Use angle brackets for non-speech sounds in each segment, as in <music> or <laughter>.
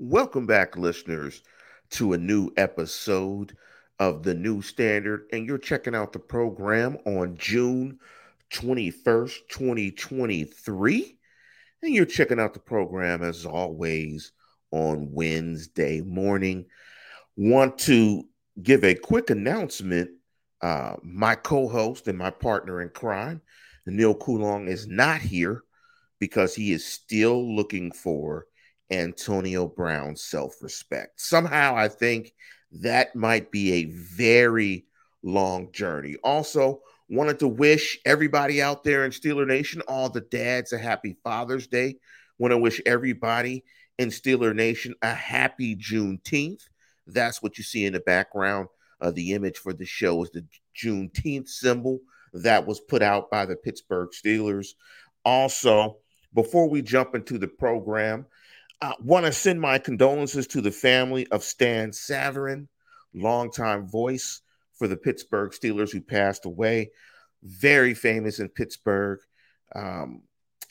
Welcome back, listeners, to a new episode of the New Standard. And you're checking out the program on June 21st, 2023. And you're checking out the program as always on Wednesday morning. Want to give a quick announcement. Uh, my co host and my partner in crime, Neil Coulong, is not here because he is still looking for Antonio Brown's self respect. Somehow, I think that might be a very long journey. Also, wanted to wish everybody out there in Steeler Nation, all the dads, a happy Father's Day. Want to wish everybody in Steeler Nation a happy Juneteenth. That's what you see in the background. Uh, the image for the show is the Juneteenth symbol that was put out by the Pittsburgh Steelers. Also, before we jump into the program, I want to send my condolences to the family of Stan Savran, longtime voice for the Pittsburgh Steelers, who passed away. Very famous in Pittsburgh, um,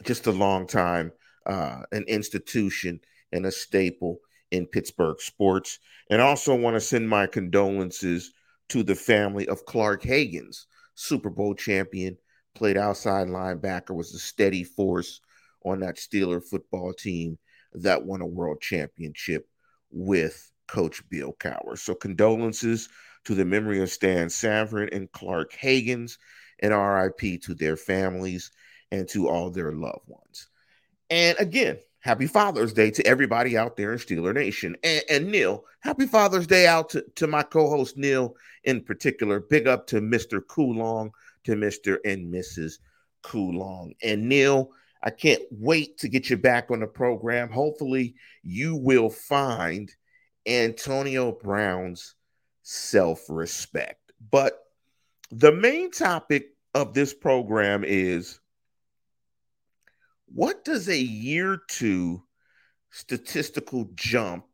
just a long time, uh, an institution and a staple in Pittsburgh sports. And also want to send my condolences to the family of Clark Haggans, Super Bowl champion, played outside linebacker, was a steady force on that Steeler football team that won a world championship with Coach Bill Cowher. So condolences to the memory of Stan Savran and Clark Haggans, and RIP to their families and to all their loved ones. And again, happy Father's Day to everybody out there in Steeler Nation. And, and Neil, happy Father's Day out to, to my co-host Neil in particular. Big up to Mr. Coulong, to Mr. and Mrs. Coulong. And Neil, I can't wait to get you back on the program. Hopefully, you will find Antonio Brown's self respect. But the main topic of this program is what does a year two statistical jump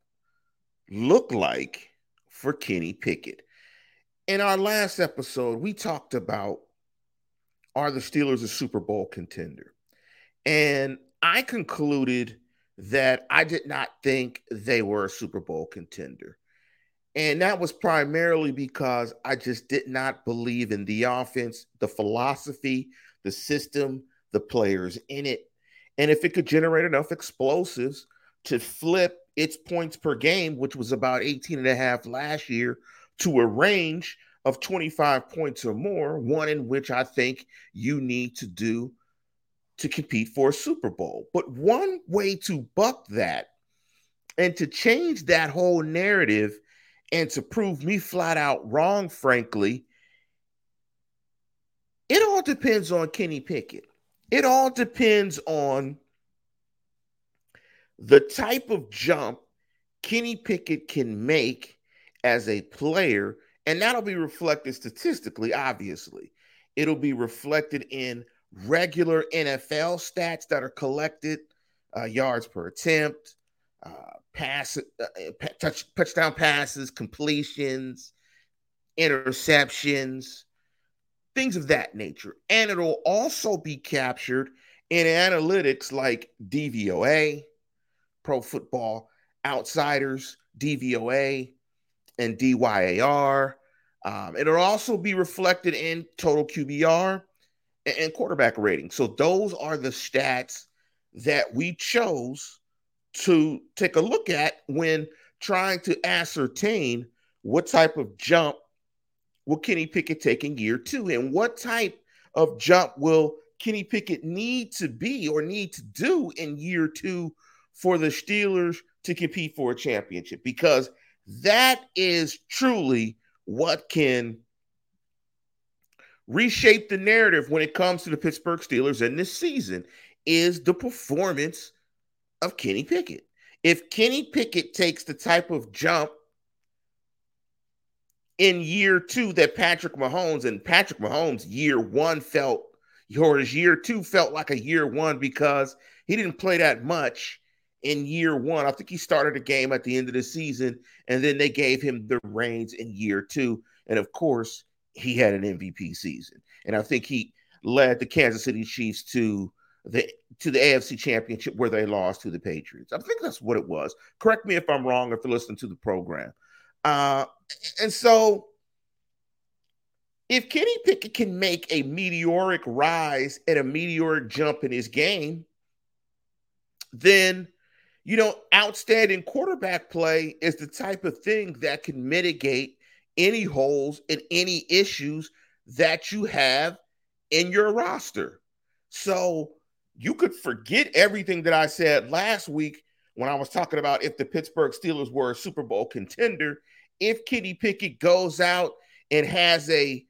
look like for Kenny Pickett? In our last episode, we talked about are the Steelers a Super Bowl contender? And I concluded that I did not think they were a Super Bowl contender. And that was primarily because I just did not believe in the offense, the philosophy, the system, the players in it. And if it could generate enough explosives to flip its points per game, which was about 18 and a half last year, to a range of 25 points or more, one in which I think you need to do to compete for a Super Bowl. But one way to buck that and to change that whole narrative and to prove me flat out wrong, frankly, it all depends on Kenny Pickett. It all depends on the type of jump Kenny Pickett can make as a player. And that'll be reflected statistically, obviously. It'll be reflected in regular NFL stats that are collected uh, yards per attempt, uh, pass, uh, uh touch, touchdown passes, completions, interceptions, things of that nature. And it'll also be captured in analytics like DVOA, Pro Football Outsiders, DVOA, and DYAR. Um, it'll also be reflected in total QBR and quarterback rating. So those are the stats that we chose to take a look at when trying to ascertain what type of jump will Kenny Pickett take in year two and what type of jump will Kenny Pickett need to be or need to do in year two for the Steelers to compete for a championship because that is truly what can reshape the narrative when it comes to the Pittsburgh Steelers and this season is the performance of Kenny Pickett. If Kenny Pickett takes the type of jump in year two that Patrick Mahomes and Patrick Mahomes year one felt, or his year two felt like a year one because he didn't play that much in year one. I think he started a game at the end of the season, and then they gave him the reins in year two. And of course, he had an MVP season. And I think he led the Kansas City Chiefs to the to the AFC Championship where they lost to the Patriots. I think that's what it was. Correct me if I'm wrong if you're listening to the program. Uh, and so if Kenny Pickett can make a meteoric rise and a meteoric jump in his game, then you know, outstanding quarterback play is the type of thing that can mitigate any holes and any issues that you have in your roster. So you could forget everything that I said last week when I was talking about if the Pittsburgh Steelers were a Super Bowl contender. If Kenny Pickett goes out and has a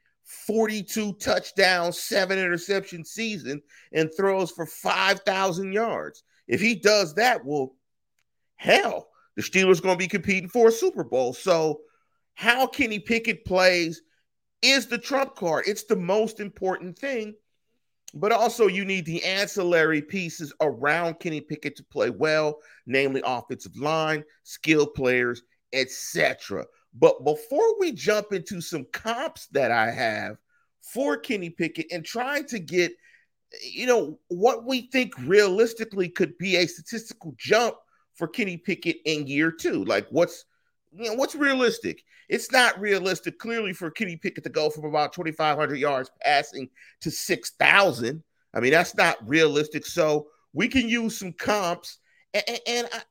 42 touchdown, seven interception season and throws for 5,000 yards, if he does that, well, hell, the Steelers going to be competing for a Super Bowl. So, how Kenny Pickett plays is the trump card. It's the most important thing. But also, you need the ancillary pieces around Kenny Pickett to play well, namely offensive line, skill players, etc. But before we jump into some comps that I have for Kenny Pickett and trying to get, you know, what we think realistically could be a statistical jump for Kenny Pickett in year two? Like, what's you know what's realistic? It's not realistic clearly for Kenny Pickett to go from about 2,500 yards passing to 6,000. I mean, that's not realistic. So we can use some comps. And, and I,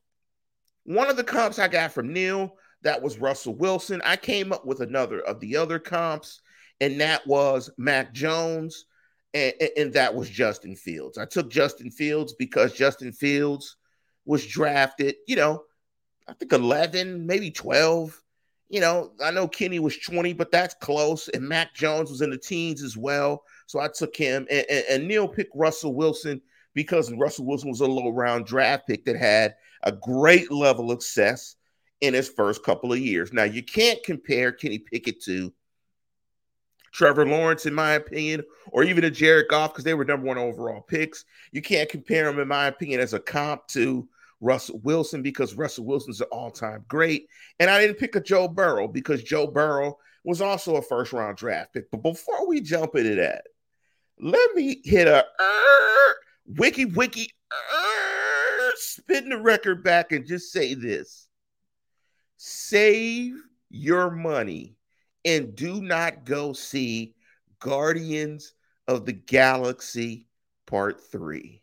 one of the comps I got from Neil that was Russell Wilson. I came up with another of the other comps, and that was Mac Jones, and, and that was Justin Fields. I took Justin Fields because Justin Fields was drafted, you know, I think 11, maybe 12. You know, I know Kenny was 20, but that's close. And Mac Jones was in the teens as well. So I took him. And, and, and Neil picked Russell Wilson because Russell Wilson was a low round draft pick that had a great level of success in his first couple of years. Now, you can't compare Kenny Pickett to Trevor Lawrence, in my opinion, or even a Jared Goff because they were number one overall picks. You can't compare them, in my opinion, as a comp to Russell Wilson because Russell Wilson's an all-time great. And I didn't pick a Joe Burrow because Joe Burrow was also a first-round draft pick. But before we jump into that, let me hit a uh, wiki wiki uh, spin the record back and just say this. Save your money and do not go see Guardians of the Galaxy Part 3.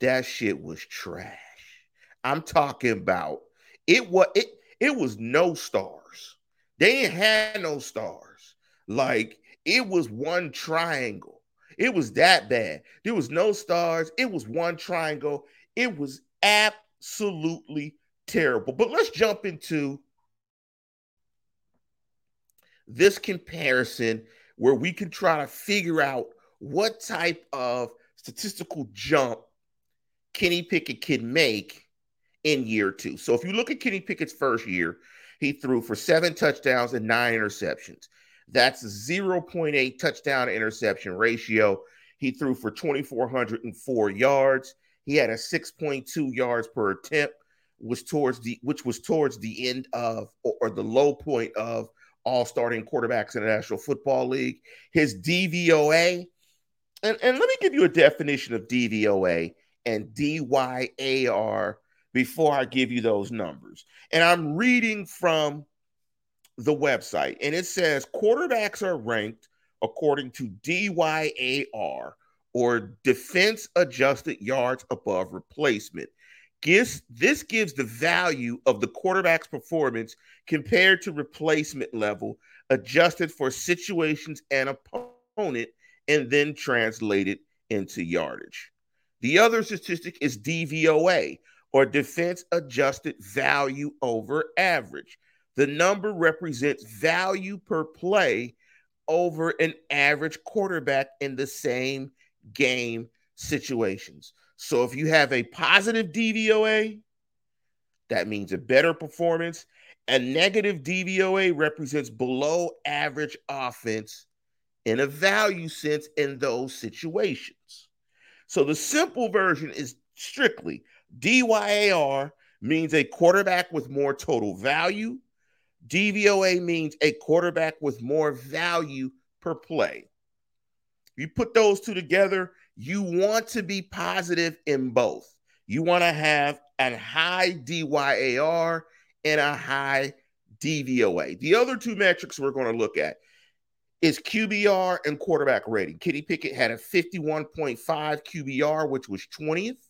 That shit was trash. I'm talking about it was it it was no stars. They ain't had no stars. Like it was one triangle. It was that bad. There was no stars. It was one triangle. It was absolutely terrible. But let's jump into this comparison where we can try to figure out what type of statistical jump Kenny Pickett can make in year two. So if you look at Kenny Pickett's first year, he threw for seven touchdowns and nine interceptions. That's 0.8 touchdown interception ratio. He threw for 2,404 yards. He had a 6.2 yards per attempt, was towards the which was towards the end of or, or the low point of all starting quarterbacks in the National Football League. His DVOA, and, and let me give you a definition of DVOA and DYAR before I give you those numbers. And I'm reading from the website, and it says quarterbacks are ranked according to DYAR or defense adjusted yards above replacement. Gives, this gives the value of the quarterback's performance compared to replacement level, adjusted for situations and opponent, and then translated into yardage. The other statistic is DVOA, or defense adjusted value over average. The number represents value per play over an average quarterback in the same game situations. So if you have a positive DVOA, that means a better performance. A negative DVOA represents below average offense in a value sense in those situations. So the simple version is strictly DYAR means a quarterback with more total value. DVOA means a quarterback with more value per play. You put those two together, you want to be positive in both. You want to have a high DYAR and a high DVOA. The other two metrics we're going to look at is QBR and quarterback rating. Kenny Pickett had a 51.5 QBR, which was 20th.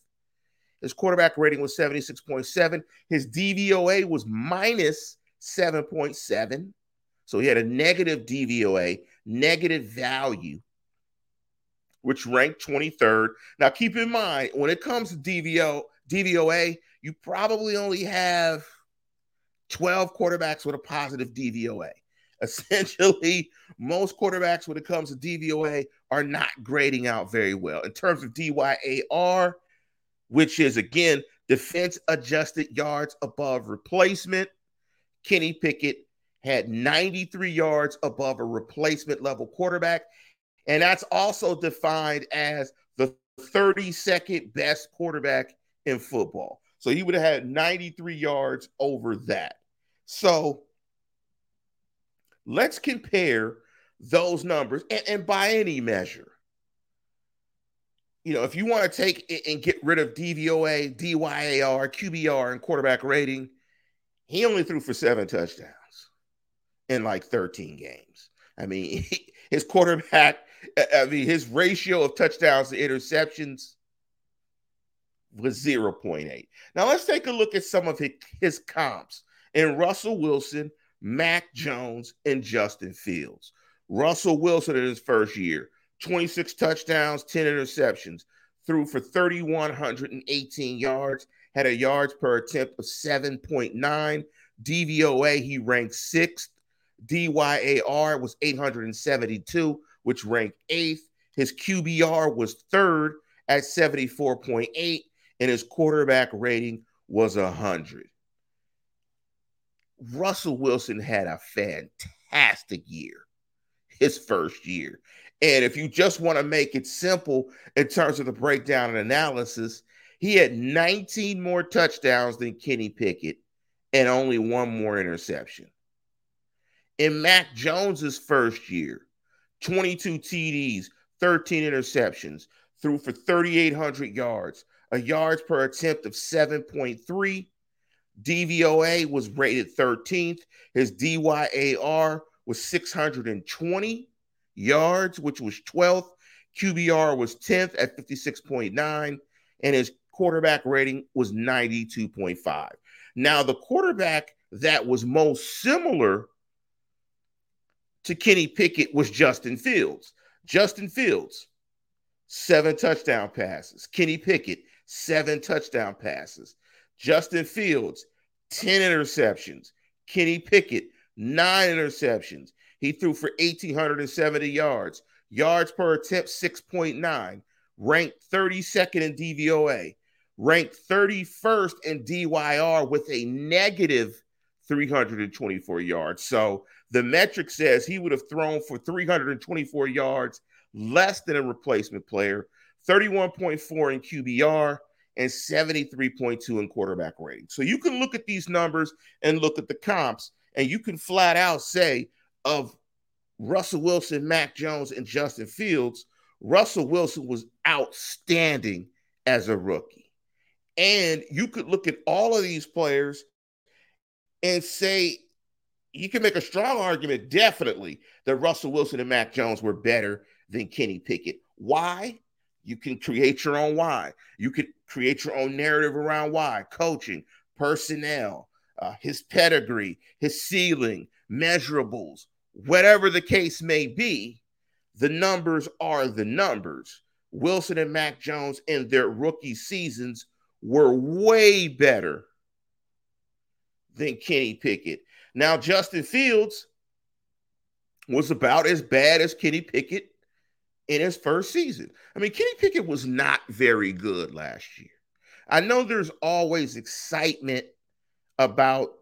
His quarterback rating was 76.7. His DVOA was minus 7.7. So he had a negative DVOA, negative value, which ranked 23rd. Now keep in mind, when it comes to DVO, DVOA, you probably only have 12 quarterbacks with a positive DVOA. <laughs> Essentially, most quarterbacks, when it comes to DVOA, are not grading out very well. In terms of DYAR, which is again defense adjusted yards above replacement, Kenny Pickett had 93 yards above a replacement level quarterback. And that's also defined as the 32nd best quarterback in football. So he would have had 93 yards over that. So let's compare those numbers and, and by any measure. You know, if you want to take and get rid of DVOA, DYAR, QBR, and quarterback rating, he only threw for seven touchdowns in like 13 games. I mean, <laughs> his quarterback, I mean, his ratio of touchdowns to interceptions was 0.8. Now let's take a look at some of his comps in Russell Wilson, Mac Jones, and Justin Fields. Russell Wilson in his first year, 26 touchdowns, 10 interceptions, threw for 3,118 yards, had a yards per attempt of 7.9. DVOA, he ranked sixth. DYAR was 872, which ranked eighth. His QBR was third at 74.8, and his quarterback rating was 100. Russell Wilson had a fantastic year, his first year. And if you just want to make it simple in terms of the breakdown and analysis, he had 19 more touchdowns than Kenny Pickett and only one more interception. In Mac Jones's first year, 22 TDs, 13 interceptions, threw for 3,800 yards, a yards per attempt of 7.3. DVOA was rated 13th. His DYAR was 620 yards, which was 12th. QBR was 10th at 56.9, and his quarterback rating was 92.5. Now, the quarterback that was most similar to Kenny Pickett was Justin Fields. Justin Fields, seven touchdown passes. Kenny Pickett, seven touchdown passes. Justin Fields, 10 interceptions. Kenny Pickett, nine interceptions. He threw for 1,870 yards. Yards per attempt, 6.9. Ranked 32nd in DVOA. Ranked 31st in DYR with a negative 324 yards. So the metric says he would have thrown for 324 yards less than a replacement player, 31.4 in QBR, and 73.2 in quarterback rating. So you can look at these numbers and look at the comps, and you can flat out say of Russell Wilson, Mac Jones, and Justin Fields, Russell Wilson was outstanding as a rookie. And you could look at all of these players and say you can make a strong argument, definitely, that Russell Wilson and Mac Jones were better than Kenny Pickett. Why? You can create your own why. You can create your own narrative around why. Coaching, personnel, uh, his pedigree, his ceiling, measurables, whatever the case may be, the numbers are the numbers. Wilson and Mac Jones in their rookie seasons were way better than Kenny Pickett. Now, Justin Fields was about as bad as Kenny Pickett in his first season. I mean, Kenny Pickett was not very good last year. I know there's always excitement about,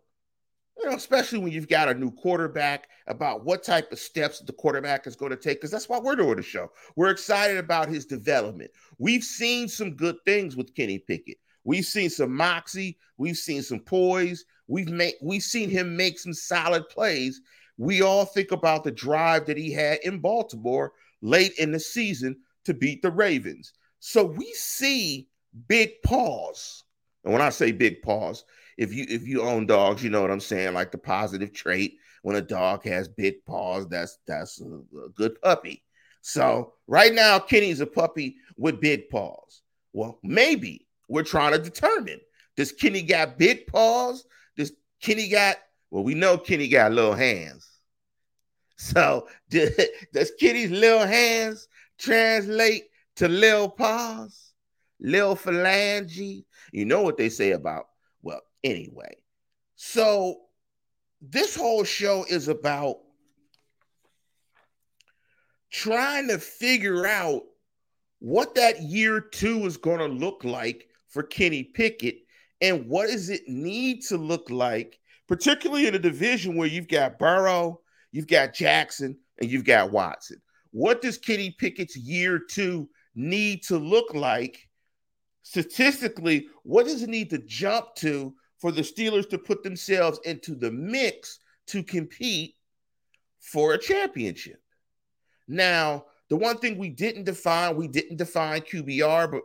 you know, especially when you've got a new quarterback, about what type of steps the quarterback is going to take, because that's why we're doing the show. We're excited about his development. We've seen some good things with Kenny Pickett. We've seen some moxie. We've seen some poise. We've made we've seen him make some solid plays. We all think about the drive that he had in Baltimore late in the season to beat the Ravens. So we see big pause. And when I say big pause, if you if you own dogs, you know what I'm saying, like the positive trait when a dog has big paws, that's that's a, a good puppy. So right now, Kenny's a puppy with big paws. Well, maybe we're trying to determine does Kenny got big paws? Does Kenny got well, we know Kenny got little hands. So <laughs> does Kenny's little hands translate to little paws, little phalange? You know what they say about, anyway. So this whole show is about trying to figure out what that year two is going to look like for Kenny Pickett and what does it need to look like, particularly in a division where you've got Burrow, you've got Jackson, and you've got Watson. What does Kenny Pickett's year two need to look like statistically? What does it need to jump to for the Steelers to put themselves into the mix to compete for a championship? Now, the one thing we didn't define, we didn't define QBR, but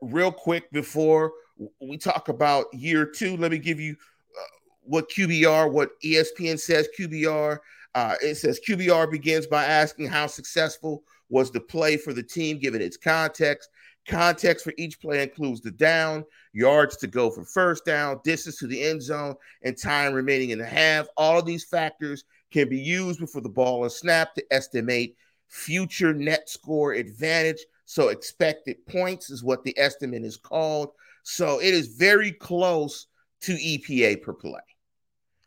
real quick before we talk about year two, let me give you uh, what QBR, what ESPN says QBR. Uh, it says QBR begins by asking how successful was the play for the team given its context. Context for each play includes the down, yards to go for first down, distance to the end zone, and time remaining in the half. All of these factors can be used before the ball is snapped to estimate future net score advantage. So expected points is what the estimate is called. So it is very close to EPA per play.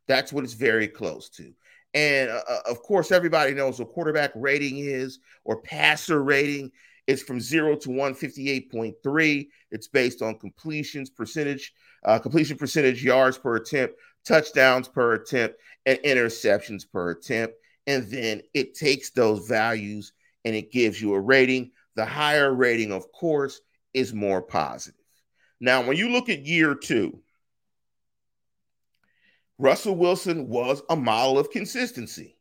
That's what it's very close to. And uh, uh, of course, everybody knows what quarterback rating is or passer rating. It's from zero to 158.3. It's based on completions percentage, uh, completion percentage, yards per attempt, touchdowns per attempt, and interceptions per attempt. And then it takes those values and it gives you a rating. The higher rating, of course, is more positive. Now, when you look at year two, Russell Wilson was a model of consistency.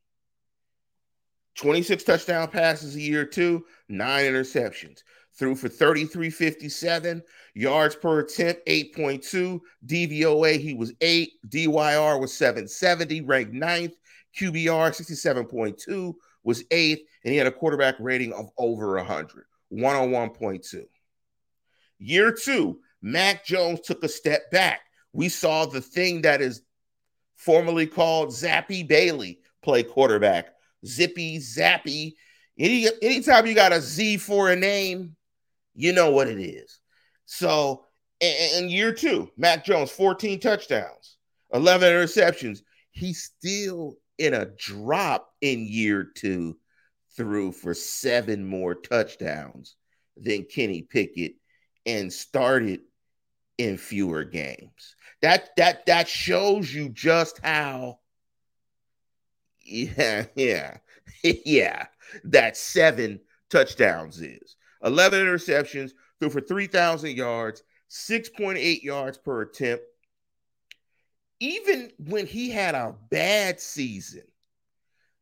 26 touchdown passes a year two, nine interceptions. Threw for 3357 yards per attempt, 8.2. DVOA, he was eight. DYR was 770, ranked ninth. QBR, 67.2, was eighth. And he had a quarterback rating of over 100, 101.2. Year two, Mac Jones took a step back. We saw the thing that is formerly called Zappy Bailey play quarterback. Zippy, Zappy. Any anytime you got a Z for a name, you know what it is. So in year two, Mac Jones, 14 touchdowns, 11 interceptions. He's still in a drop in year two, threw for seven more touchdowns than Kenny Pickett and started in fewer games. That that that shows you just how yeah, <laughs> yeah, yeah, that seven touchdowns is. 11 interceptions, threw for 3,000 yards, 6.8 yards per attempt. Even when he had a bad season,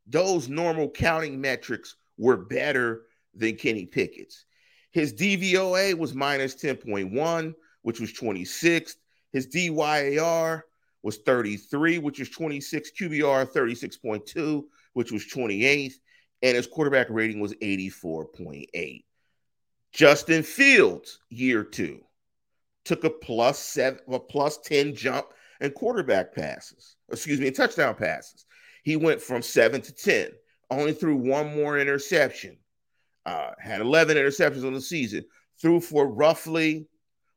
those normal counting metrics were better than Kenny Pickett's. His DVOA was minus 10.1, which was 26th. His DYAR was 33, which was 26. QBR 36.2, which was 28th. And his quarterback rating was 84.8. Justin Fields, year two, took a plus seven, a plus 10 jump in quarterback passes, excuse me, in touchdown passes. He went from seven to 10, only threw one more interception, uh, had 11 interceptions on the season, threw for roughly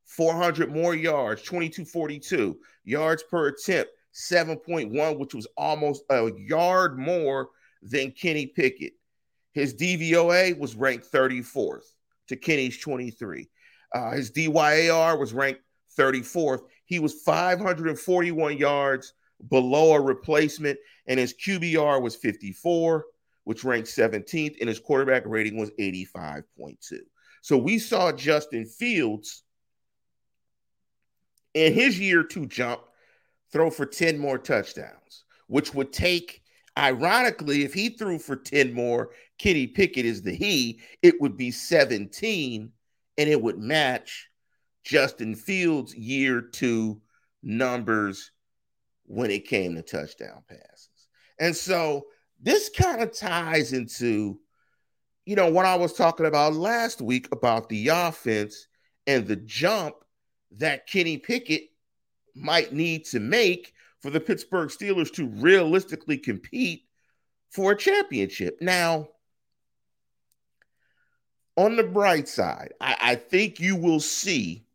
400 more yards, 2242 yards per attempt, 7.1, which was almost a yard more than Kenny Pickett. His DVOA was ranked 34th to Kenny's 23. Uh, his DYAR was ranked 34th. He was 541 yards below a replacement, and his QBR was 54, which ranked 17th, and his quarterback rating was 85.2. So we saw Justin Fields in his year two jump throw for 10 more touchdowns, which would take Ironically, if he threw for 10 more, Kenny Pickett is the he, it would be 17 and it would match Justin Fields' year two numbers when it came to touchdown passes. And so this kind of ties into, you know, what I was talking about last week about the offense and the jump that Kenny Pickett might need to make for the Pittsburgh Steelers to realistically compete for a championship. Now, on the bright side, I, I think you will see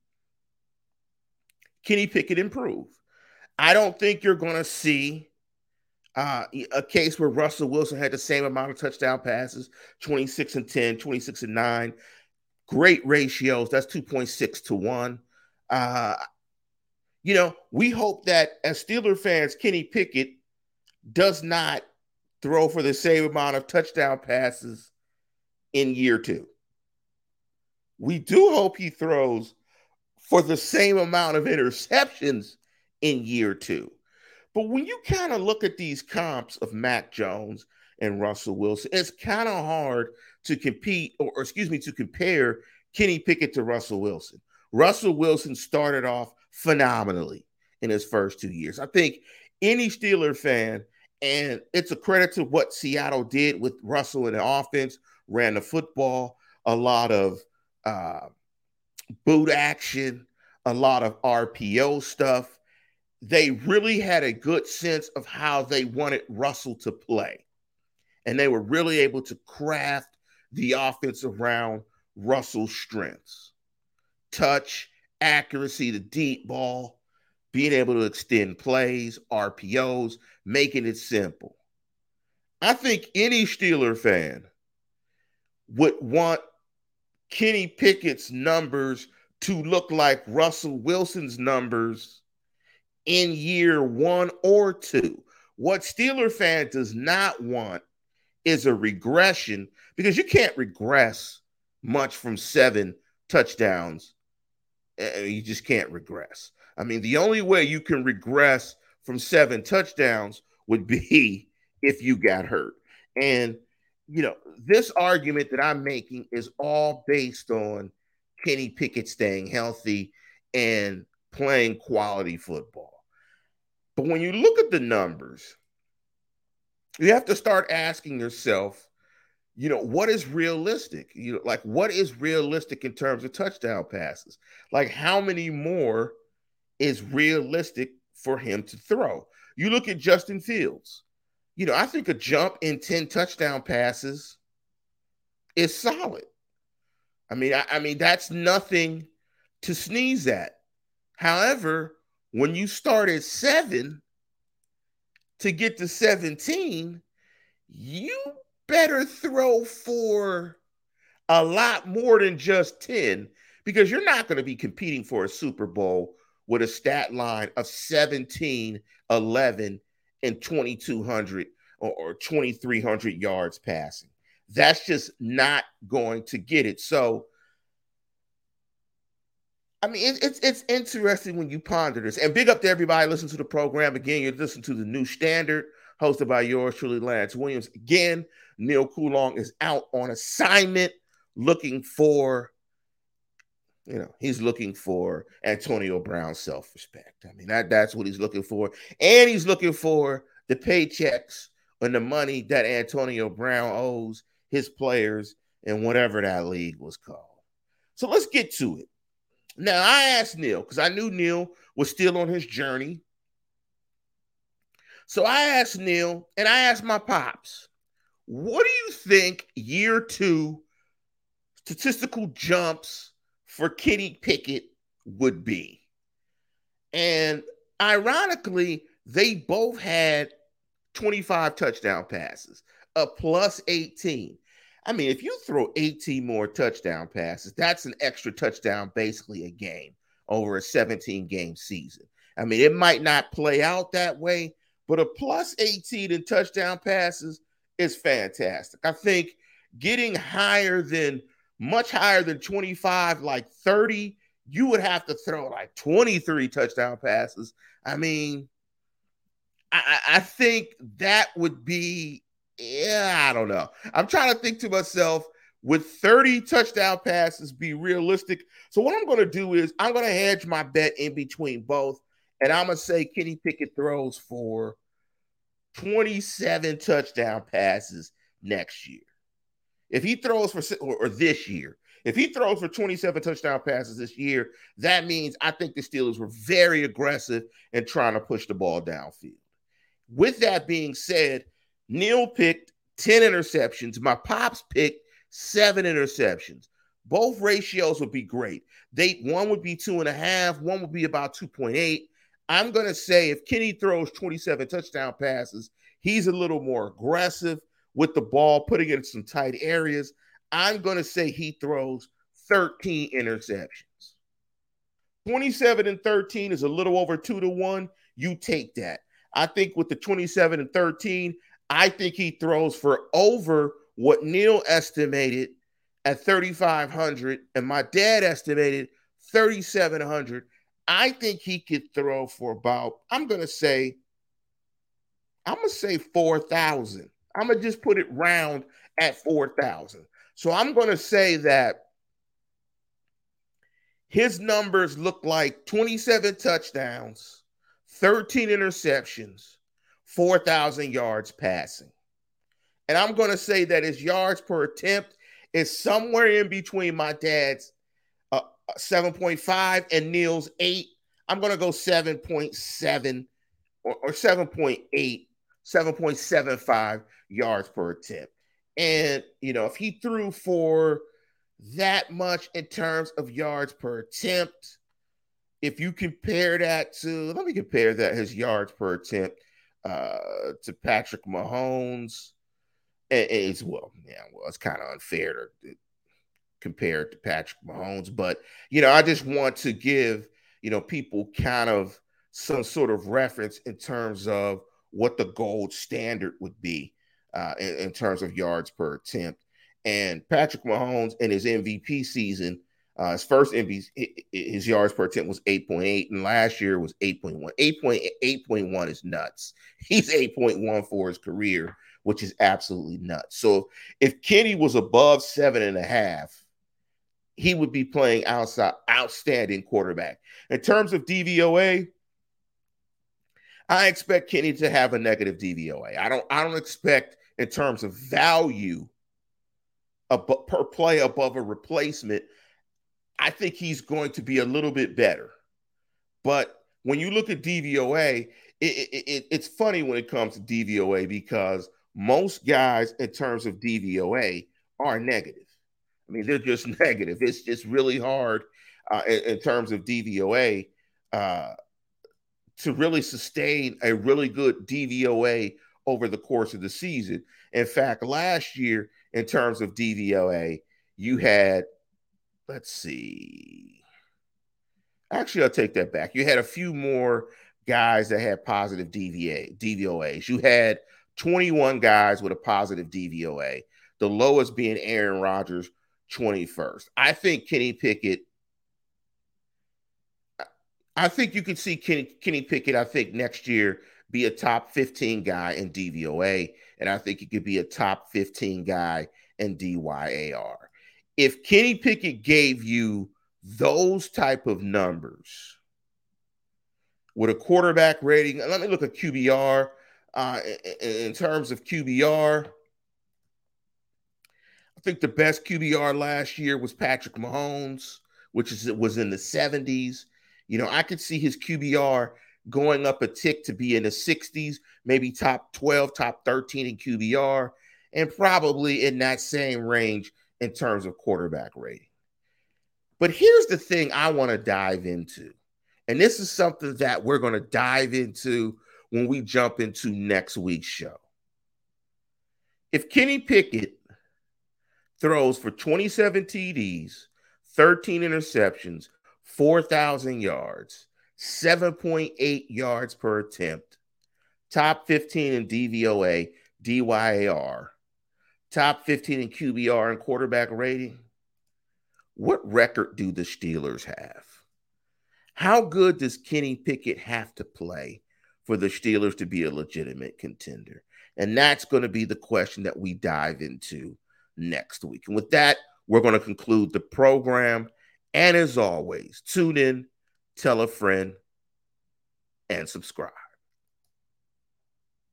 Kenny Pickett improve. I don't think you're going to see uh, a case where Russell Wilson had the same amount of touchdown passes 26 and 10, 26 and 9. Great ratios. That's 2.6 to 1. Uh, you know, we hope that as Steeler fans, Kenny Pickett does not throw for the same amount of touchdown passes in year two. We do hope he throws for the same amount of interceptions in year two. But when you kind of look at these comps of Mac Jones and Russell Wilson, it's kind of hard to compete, or, or, excuse me, to compare Kenny Pickett to Russell Wilson. Russell Wilson started off phenomenally in his first two years. I think any Steeler fan, and it's a credit to what Seattle did with Russell in the offense, ran the football, a lot of uh, boot action, a lot of RPO stuff. They really had a good sense of how they wanted Russell to play. And they were really able to craft the offense around Russell's strengths touch, accuracy, the deep ball, being able to extend plays, RPOs, making it simple. I think any Steeler fan would want Kenny Pickett's numbers to look like Russell Wilson's numbers in year one or two. What Steeler fan does not want is a regression because you can't regress much from seven touchdowns. You just can't regress. I mean, the only way you can regress from seven touchdowns would be <laughs> if you got hurt. And you know, this argument that I'm making is all based on Kenny Pickett staying healthy and playing quality football. But when you look at the numbers, you have to start asking yourself, you know, what is realistic? You know, like what is realistic in terms of touchdown passes? Like how many more is realistic for him to throw? You look at Justin Fields you know, I think a jump in 10 touchdown passes is solid. I mean, I, I, mean, that's nothing to sneeze at. However, when you start at seven to get to 17, you better throw for a lot more than just 10 because you're not going to be competing for a Super Bowl with a stat line of 17, 11, and 2,200 or, or 2,300 yards passing. That's just not going to get it. So, I mean, it, it's it's interesting when you ponder this. And big up to everybody listening to the program. Again, you're listening to the new standard hosted by yours truly, Lance Williams. Again, Neil Coulon is out on assignment looking for you know, he's looking for Antonio Brown's self-respect. I mean, that that's what he's looking for. And he's looking for the paychecks and the money that Antonio Brown owes his players in whatever that league was called. So let's get to it. Now, I asked Neil because I knew Neil was still on his journey. So I asked Neil and I asked my pops, what do you think year two statistical jumps for Kenny Pickett would be. And ironically, they both had 25 touchdown passes, a plus 18. I mean, if you throw 18 more touchdown passes, that's an extra touchdown basically a game over a 17 game season. I mean, it might not play out that way, but a plus 18 in touchdown passes is fantastic. I think getting higher than much higher than 25, like 30, you would have to throw like 23 touchdown passes. I mean, I, I think that would be, yeah, I don't know. I'm trying to think to myself, with 30 touchdown passes be realistic? So what I'm going to do is I'm going to hedge my bet in between both, and I'm going to say Kenny Pickett throws for 27 touchdown passes next year. If he throws for or, or this year, if he throws for 27 touchdown passes this year, that means I think the Steelers were very aggressive in trying to push the ball downfield. With that being said, Neil picked 10 interceptions. My pops picked seven interceptions. Both ratios would be great. They one would be two and a half, one would be about 2.8. I'm gonna say if Kenny throws 27 touchdown passes, he's a little more aggressive with the ball, putting it in some tight areas. I'm gonna say he throws 13 interceptions. 27 and 13 is a little over two to one. You take that. I think with the 27 and 13, I think he throws for over what Neil estimated at 3,500 and my dad estimated 3,700. I think he could throw for about, I'm going to say, I'm going to say 4,000. I'm going to just put it round at 4,000. So I'm going to say that his numbers look like 27 touchdowns, 13 interceptions, 4,000 yards passing. And I'm going to say that his yards per attempt is somewhere in between my dad's 7.5 and Neil's 8. I'm going to go 7.7 or, or 7.8, 7.75 yards per attempt. And, you know, if he threw for that much in terms of yards per attempt, if you compare that to, let me compare that his yards per attempt uh, to Patrick Mahomes it's well, yeah, well, it's kind of unfair to, to compare it to Patrick Mahomes, but you know, I just want to give you know people kind of some sort of reference in terms of what the gold standard would be uh, in, in, terms of yards per attempt. And Patrick Mahomes in his MVP season, uh, his first MVP, his yards per attempt was 8.8, and last year was 8.1. 8.8.1 is nuts. <laughs> He's 8.1 for his career which is absolutely nuts. So if Kenny was above seven and a half, he would be playing outside outstanding quarterback. In terms of DVOA, I expect Kenny to have a negative DVOA. I don't I don't expect in terms of value per play above a replacement. I think he's going to be a little bit better. But when you look at DVOA, it, it, it, it's funny when it comes to DVOA because most guys in terms of DVOA are negative. I mean, they're just <laughs> negative. It's just really hard uh, in, in, terms of DVOA uh, to really sustain a really good DVOA over the course of the season. In fact, last year, in terms of DVOA, you had, let's see, actually, I'll take that back. You had a few more guys that had positive DVA, DVOAs. You had 21 guys with a positive DVOA, the lowest being Aaron Rodgers, 21st. I think Kenny Pickett. I think you could see Kenny, Kenny Pickett, I think next year be a top 15 guy in DVOA, and I think he could be a top 15 guy in DYAR. If Kenny Pickett gave you those type of numbers with a quarterback rating, let me look at QBR uh, in terms of QBR. I think the best QBR last year was Patrick Mahomes, which is was in the 70s. You know, I could see his QBR going up a tick to be in the 60s, maybe top 12, top 13 in QBR, and probably in that same range in terms of quarterback rating. But here's the thing I want to dive into. And this is something that we're going to dive into when we jump into next week's show. If Kenny Pickett throws for 27 TDs, 13 interceptions, 4,000 yards, 7.8 yards per attempt, top 15 in DVOA, DYAR, top 15 in QBR and quarterback rating, what record do the Steelers have? How good does Kenny Pickett have to play for the Steelers to be a legitimate contender? And that's going to be the question that we dive into next week. And with that, we're going to conclude the program. And as always, tune in, tell a friend, and subscribe.